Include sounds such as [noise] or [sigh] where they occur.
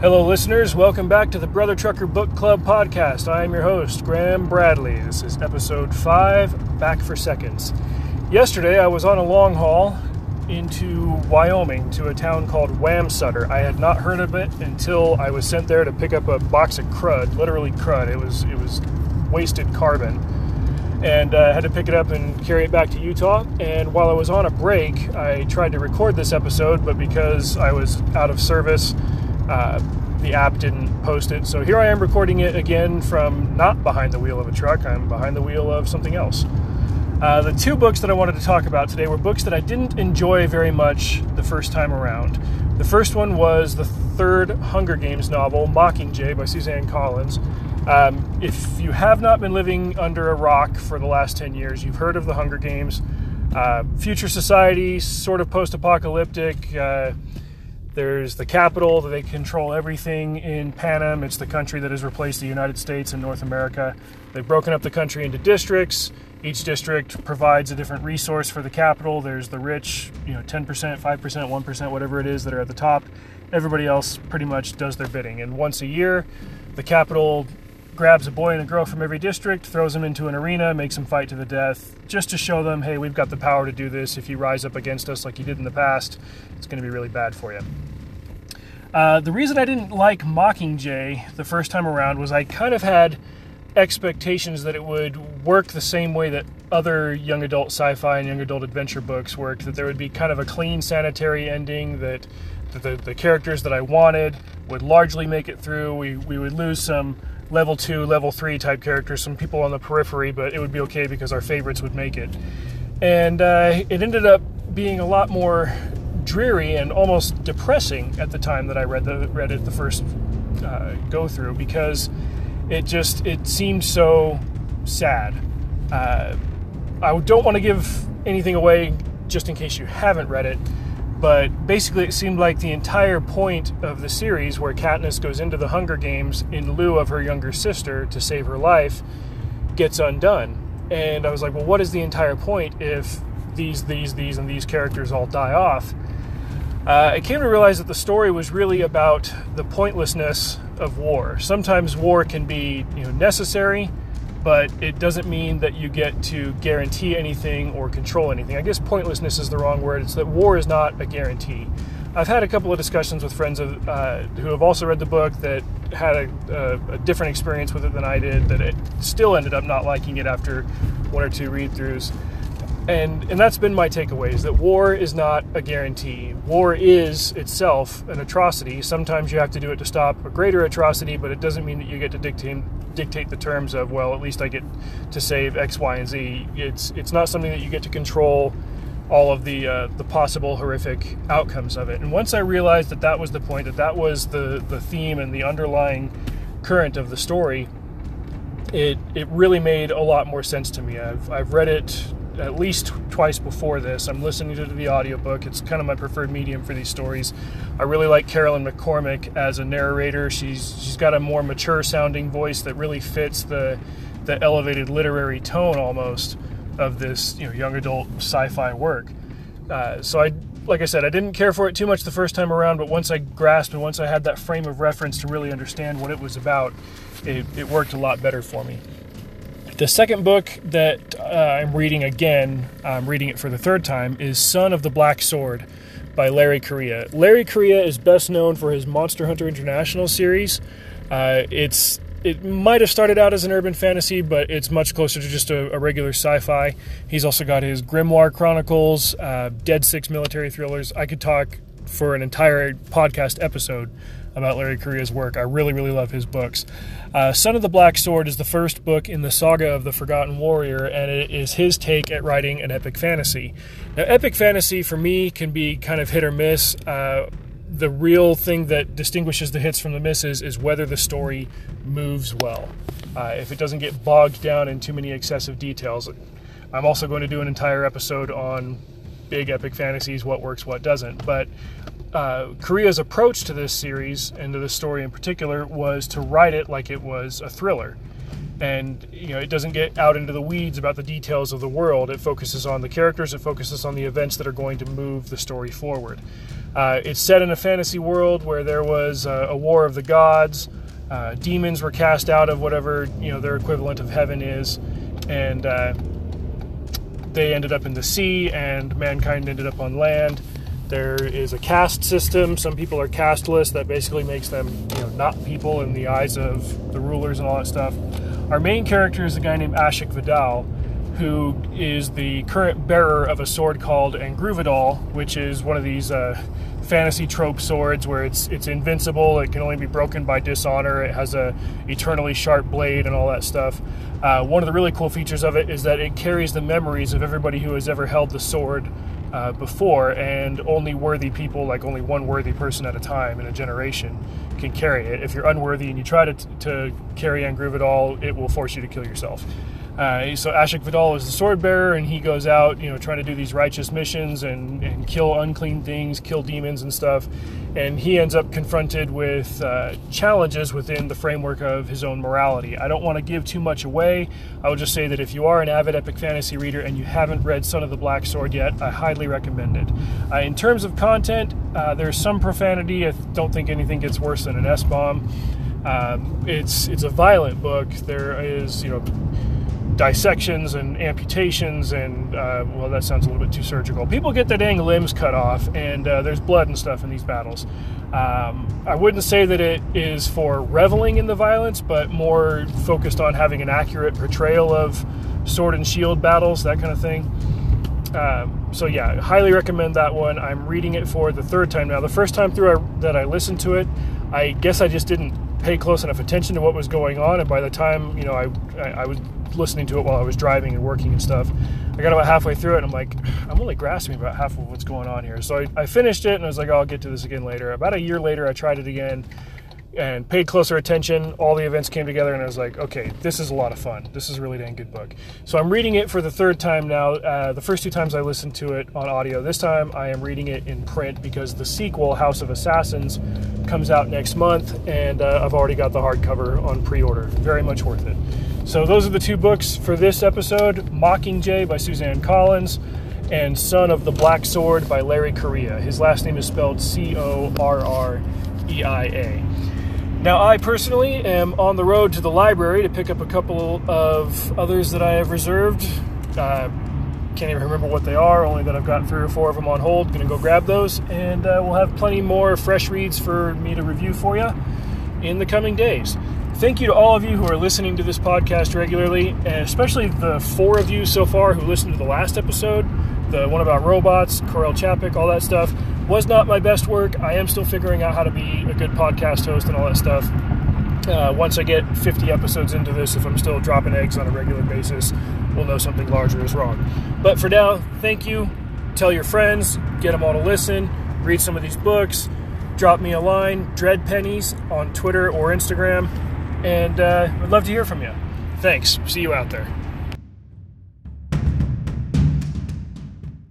Hello, listeners. Welcome back to the Brother Trucker Book Club podcast. I am your host, Graham Bradley. This is episode five, Back for Seconds. Yesterday, I was on a long haul into Wyoming to a town called Wamsutter. I had not heard of it until I was sent there to pick up a box of crud, literally crud. It was it was wasted carbon, and uh, had to pick it up and carry it back to Utah. And while I was on a break, I tried to record this episode, but because I was out of service uh, the app didn't post it. So here I am recording it again from not behind the wheel of a truck, I'm behind the wheel of something else. Uh, the two books that I wanted to talk about today were books that I didn't enjoy very much the first time around. The first one was the third Hunger Games novel, Mockingjay by Suzanne Collins. Um, if you have not been living under a rock for the last 10 years, you've heard of the Hunger Games. Uh, future society, sort of post apocalyptic. Uh, there's the Capitol, that they control everything in Panem. It's the country that has replaced the United States and North America. They've broken up the country into districts. Each district provides a different resource for the Capitol. There's the rich, you know, 10%, 5%, 1%, whatever it is that are at the top. Everybody else pretty much does their bidding. And once a year, the Capitol grabs a boy and a girl from every district, throws them into an arena, makes them fight to the death, just to show them, hey, we've got the power to do this. If you rise up against us like you did in the past, it's going to be really bad for you. Uh, the reason I didn't like Mockingjay the first time around was I kind of had expectations that it would work the same way that other young adult sci fi and young adult adventure books worked, that there would be kind of a clean, sanitary ending, that, that the, the characters that I wanted would largely make it through. We, we would lose some level two, level three type characters, some people on the periphery, but it would be okay because our favorites would make it. And uh, it ended up being a lot more dreary and almost depressing at the time that I read the read it the first uh, go through because it just it seemed so sad. Uh, I don't want to give anything away just in case you haven't read it, but basically it seemed like the entire point of the series where Katniss goes into the Hunger Games in lieu of her younger sister to save her life gets undone. And I was like, well, what is the entire point if these, these, these, and these characters all die off? Uh, I came to realize that the story was really about the pointlessness of war. Sometimes war can be you know, necessary, but it doesn't mean that you get to guarantee anything or control anything. I guess pointlessness is the wrong word. It's that war is not a guarantee. I've had a couple of discussions with friends of, uh, who have also read the book that had a, a, a, different experience with it than I did, that it still ended up not liking it after one or two read throughs and and that's been my takeaway is that war is not a guarantee. War is itself an atrocity. Sometimes you have to do it to stop a greater atrocity but it doesn't mean that you get to dictate dictate the terms of well at least i get to save x y and z. It's it's not something that you get to control all of the uh, the possible horrific outcomes of it. And once i realized that that was the point that that was the the theme and the underlying current of the story it it really made a lot more sense to me. I've i've read it at least twice before this. I'm listening to the audiobook. It's kind of my preferred medium for these stories. I really like Carolyn McCormick as a narrator. She's she's got a more mature sounding voice that really fits the the elevated literary tone almost of this you know young adult sci-fi work. Uh, so I like I said, I didn't care for it too much the first time around, but once I grasped and once I had that frame of reference to really understand what it was about, it, it worked a lot better for me. The second book that uh, I'm reading again, I'm reading it for the third time, is Son of the Black Sword by Larry Correia. Larry Correia is best known for his Monster Hunter International series. Uh, it's it might have started out as an urban fantasy, but it's much closer to just a, a regular sci-fi. He's also got his Grimnoir Chronicles, uh, Dead Six military thrillers. I could talk for an entire podcast episode about Larry Correia's work. I really, really love his books. Uh, Son of the Black Sword is the first book in the saga of the Forgotten Warrior, and it is his take at writing an epic fantasy. Now, epic fantasy for me can be kind of hit or miss. Uh, the real thing that distinguishes the hits from the misses is whether the story moves well. Uh, if it doesn't get bogged down in too many excessive details. I'm also going to do an entire episode on big epic fantasies, what works, what doesn't. But uh, Correia's approach to this series and to this story in particular was to write it like it was a thriller. and you know it doesn't get out into the weeds about the details of the world. It focuses on the characters. It focuses on the events that are going to move the story forward. Uh, it's set in a fantasy world where there was a, a war of the gods. Uh, demons were cast out of whatever you know their equivalent of heaven is, and uh, they ended up in the sea, and mankind ended up on land. There is a caste system. Some people are casteless. That basically makes them, you know, not people in the eyes of the rulers and all that stuff. Our main character is a guy named Ashok Vadal, who is the current bearer of a sword called Angruvadal, which is one of these uh, fantasy trope swords where it's it's invincible. It can only be broken by dishonor. It has a eternally sharp blade and all that stuff. Uh, one of the really cool features of it is that it carries the memories of everybody who has ever held the sword uh, before, and only worthy people, like only one worthy person at a time in a generation, can carry it. If you're unworthy and you try to, to carry Angruvadal, it will force you to kill yourself. Uh, so Ashok Vadal is the sword bearer, and he goes out, you know, trying to do these righteous missions and, and kill unclean things, kill demons and stuff. And he ends up confronted with uh, challenges within the framework of his own morality. I don't want to give too much away. I will just say that if you are an avid epic fantasy reader and you haven't read Son of the Black Sword yet, I highly recommend it. Uh, in terms of content, uh, there's some profanity. I don't think anything gets worse than an S bomb. Um, it's it's a violent book. There is you know dissections and amputations and uh, well that sounds a little bit too surgical. People get their dang limbs cut off and uh, there's blood and stuff in these battles. Um, i wouldn't say that it is for reveling in the violence but more focused on having an accurate portrayal of sword and shield battles that kind of thing. Um, so yeah highly recommend that one. I'm reading it for the third time now. The first time through I, that i listened to it i guess i just didn't pay close enough attention to what was going on and by the time you know i, I, I was listening to it while I was driving and working and stuff. I got about halfway through it and I'm like, [sighs] I'm only grasping about half of what's going on here. So I, I finished it and I was like, oh, I'll get to this again later. About a year later, I tried it again and paid closer attention. All the events came together, and I was like, okay, this is a lot of fun. This is a really dang good book. So I'm reading it for the third time now. Uh, the first two times I listened to it on audio. This time I am reading it in print because the sequel, House of Assassins, comes out next month, and uh, I've already got the hardcover on pre order. Very much worth it. So those are the two books for this episode Mockingjay by Suzanne Collins and Son of the Black Sword by Larry Correia. His last name is spelled C O R R E I A. Now, I personally am on the road to the library to pick up a couple of others that I have reserved. Uh, can't even remember what they are, only that I've got three or four of them on hold. Gonna go grab those, and uh, we'll have plenty more fresh reads for me to review for you in the coming days. Thank you to all of you who are listening to this podcast regularly, and especially the four of you so far who listened to the last episode, the one about robots, Karel Čapek, all that stuff. Was not my best work. I am still figuring out how to be a good podcast host and all that stuff. Uh, once I get 50 episodes into this, if I'm still dropping eggs on a regular basis, we'll know something larger is wrong. But for now, thank you. Tell your friends, get them all to listen, read some of these books, drop me a line, Dread Pennies on Twitter or Instagram and uh, I'd love to hear from you. Thanks. See you out there.